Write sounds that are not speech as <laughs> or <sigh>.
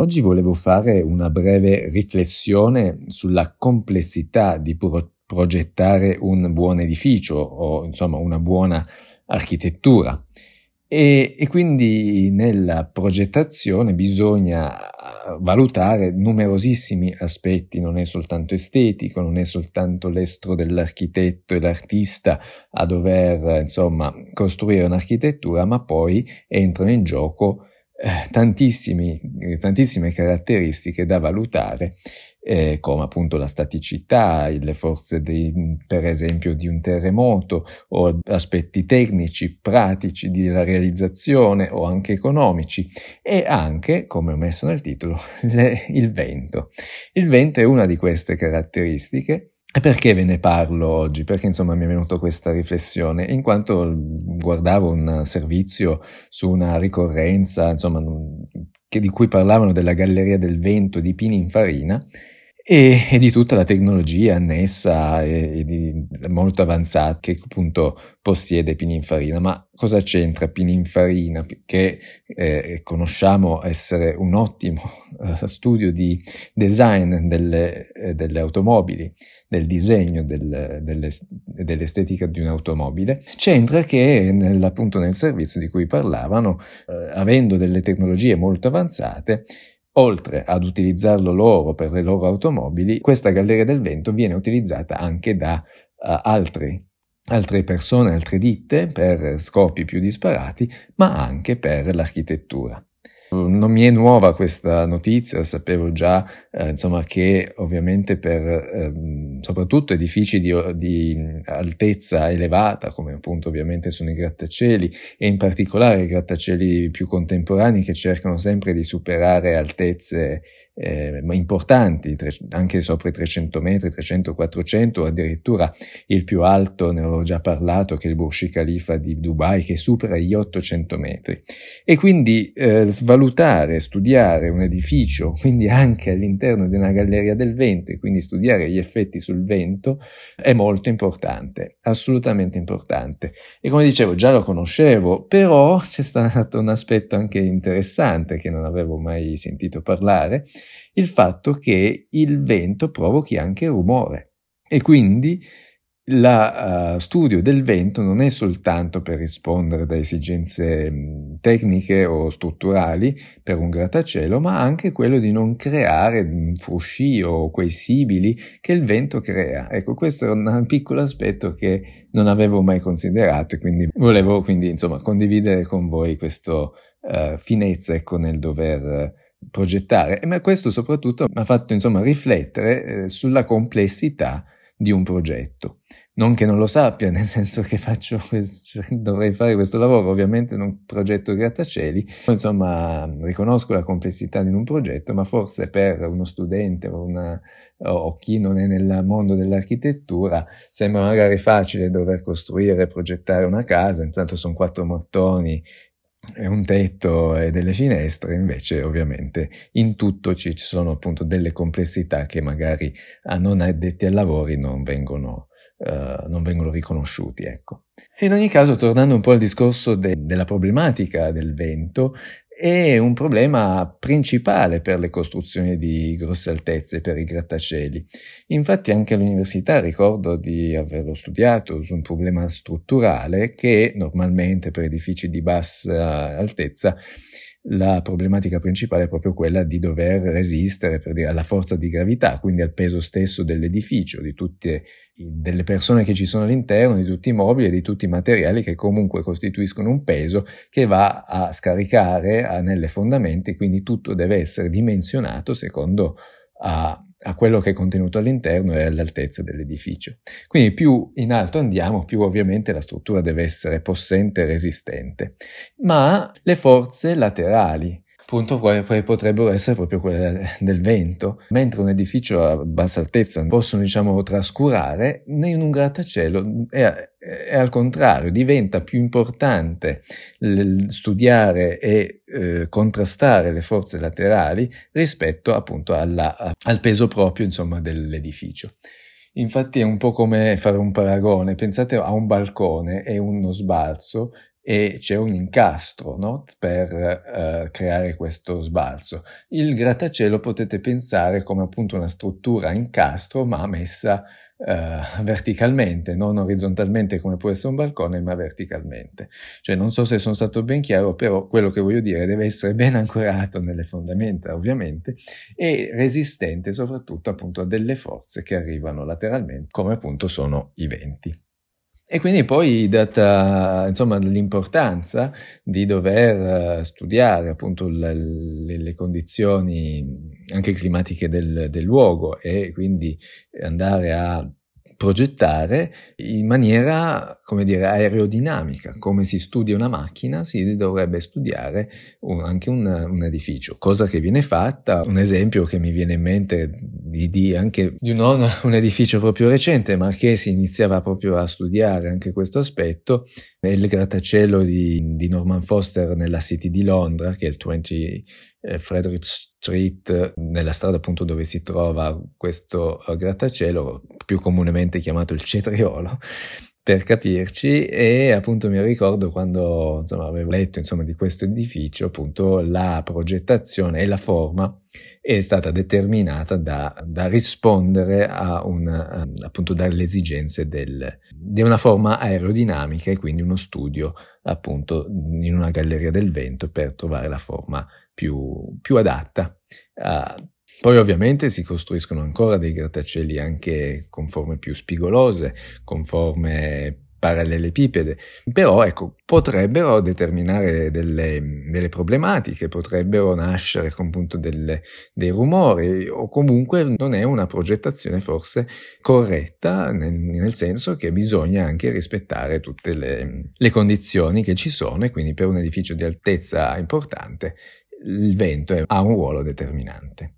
Oggi volevo fare una breve riflessione sulla complessità di pro- progettare un buon edificio o insomma una buona architettura. E, e, quindi nella progettazione bisogna valutare numerosissimi aspetti, non è soltanto estetico, non è soltanto l'estro dell'architetto e l'artista a dover insomma costruire un'architettura, ma poi entrano in gioco eh, tantissime caratteristiche da valutare, eh, come appunto la staticità, le forze di, per esempio di un terremoto o aspetti tecnici, pratici della realizzazione o anche economici e anche, come ho messo nel titolo, <laughs> le, il vento. Il vento è una di queste caratteristiche perché ve ne parlo oggi? Perché insomma mi è venuta questa riflessione? In quanto guardavo un servizio su una ricorrenza, insomma, che, di cui parlavano della Galleria del Vento di Pininfarina, e, e, di tutta la tecnologia annessa e, e molto avanzata che appunto possiede Pininfarina. Ma cosa c'entra Pininfarina? Che eh, conosciamo essere un ottimo eh, studio di design delle, eh, delle automobili, del disegno del, delle, dell'estetica di un'automobile, c'entra che nel, appunto nel servizio di cui parlavano, eh, avendo delle tecnologie molto avanzate, Oltre ad utilizzarlo loro per le loro automobili, questa galleria del vento viene utilizzata anche da uh, altri, altre persone, altre ditte per scopi più disparati, ma anche per l'architettura. Non mi è nuova questa notizia, sapevo già eh, insomma, che ovviamente per eh, soprattutto edifici di, di, altezza elevata, come appunto ovviamente sono i grattacieli, e in particolare i grattacieli più contemporanei che cercano sempre di superare altezze eh, importanti, tre, anche sopra i 300 metri, 300, 400, addirittura il più alto, ne ho già parlato, che è il Burj Khalifa di Dubai, che supera gli 800 metri. E quindi eh, svalutare, studiare un edificio, <laughs> quindi anche all'interno di una galleria del vento, e quindi studiare gli effetti sul vento, è molto importante, assolutamente importante. E come dicevo, già lo conoscevo, però c'è stato un aspetto anche interessante che non avevo mai sentito parlare, il fatto che il vento provochi anche rumore e quindi lo uh, studio del vento non è soltanto per rispondere da esigenze tecniche o strutturali per un grattacielo, ma anche quello di non creare un fruscio o quei sibili che il vento crea. Ecco, questo è un piccolo aspetto che non avevo mai considerato e quindi volevo quindi, insomma, condividere con voi questa uh, finezza ecco, nel dover progettare, ma questo soprattutto mi ha fatto insomma riflettere eh, sulla complessità di un progetto. Non che non lo sappia, nel senso che faccio questo, cioè, dovrei fare questo lavoro, ovviamente in un progetto grattacieli, insomma riconosco la complessità di un progetto, ma forse per uno studente o, una, o chi non è nel mondo dell'architettura sembra magari facile dover costruire e progettare una casa, intanto sono quattro mattoni un tetto e delle finestre, invece ovviamente in tutto ci sono appunto delle complessità che magari a non addetti ai lavori non vengono, uh, non vengono riconosciuti. Ecco. In ogni caso, tornando un po' al discorso de- della problematica del vento, è un problema principale per le costruzioni di grosse altezze, per i grattacieli. Infatti anche all'università ricordo di averlo studiato su un problema strutturale che normalmente per edifici di bassa altezza la problematica principale è proprio quella di dover resistere per dire, alla forza di gravità, quindi al peso stesso dell'edificio, di tutte delle persone che ci sono all'interno, di tutti i mobili e di tutti i materiali che comunque costituiscono un peso che va a scaricare a, nelle fondamenti, quindi tutto deve essere dimensionato secondo a, a quello che è contenuto all'interno e all'altezza dell'edificio. Quindi più in alto andiamo, più ovviamente la struttura deve essere possente e resistente. Ma le forze laterali, appunto potrebbero essere proprio quelle del vento, mentre un edificio a bassa altezza possono diciamo trascurare, in un grattacielo è, è al contrario, diventa più importante studiare e eh, contrastare le forze laterali rispetto appunto alla, al peso proprio insomma dell'edificio. Infatti è un po' come fare un paragone, pensate a un balcone e uno sbalzo, e c'è un incastro no? per eh, creare questo sbalzo. Il grattacielo potete pensare come appunto una struttura a incastro ma messa eh, verticalmente, non orizzontalmente come può essere un balcone, ma verticalmente. Cioè non so se sono stato ben chiaro, però quello che voglio dire deve essere ben ancorato nelle fondamenta, ovviamente, e resistente soprattutto appunto a delle forze che arrivano lateralmente, come appunto sono i venti. E quindi poi data insomma, l'importanza di dover studiare appunto le, le condizioni anche climatiche del, del luogo e quindi andare a progettare in maniera, come dire, aerodinamica. Come si studia una macchina, si dovrebbe studiare un, anche un, un, edificio, cosa che viene fatta. Un esempio che mi viene in mente di, di anche di non un edificio proprio recente, ma che si iniziava proprio a studiare anche questo aspetto, è il grattacielo di, di Norman Foster nella City di Londra, che è il 20 eh, Frederick Street, nella strada appunto dove si trova questo eh, grattacielo, più comunemente chiamato il cetriolo, <laughs> per capirci. E appunto mi ricordo quando insomma, avevo letto insomma, di questo edificio appunto la progettazione e la forma è stata determinata da, da rispondere a un, appunto dalle esigenze del, di una forma aerodinamica e quindi uno studio appunto in una galleria del vento per trovare la forma più, più adatta. Uh, poi ovviamente si costruiscono ancora dei grattacieli anche con forme più spigolose, con forme parallelepipede, però ecco, potrebbero determinare delle, delle problematiche, potrebbero nascere appunto delle, dei rumori o comunque non è una progettazione forse corretta nel, nel senso che bisogna anche rispettare tutte le, le condizioni che ci sono e quindi per un edificio di altezza importante il vento ha un ruolo determinante.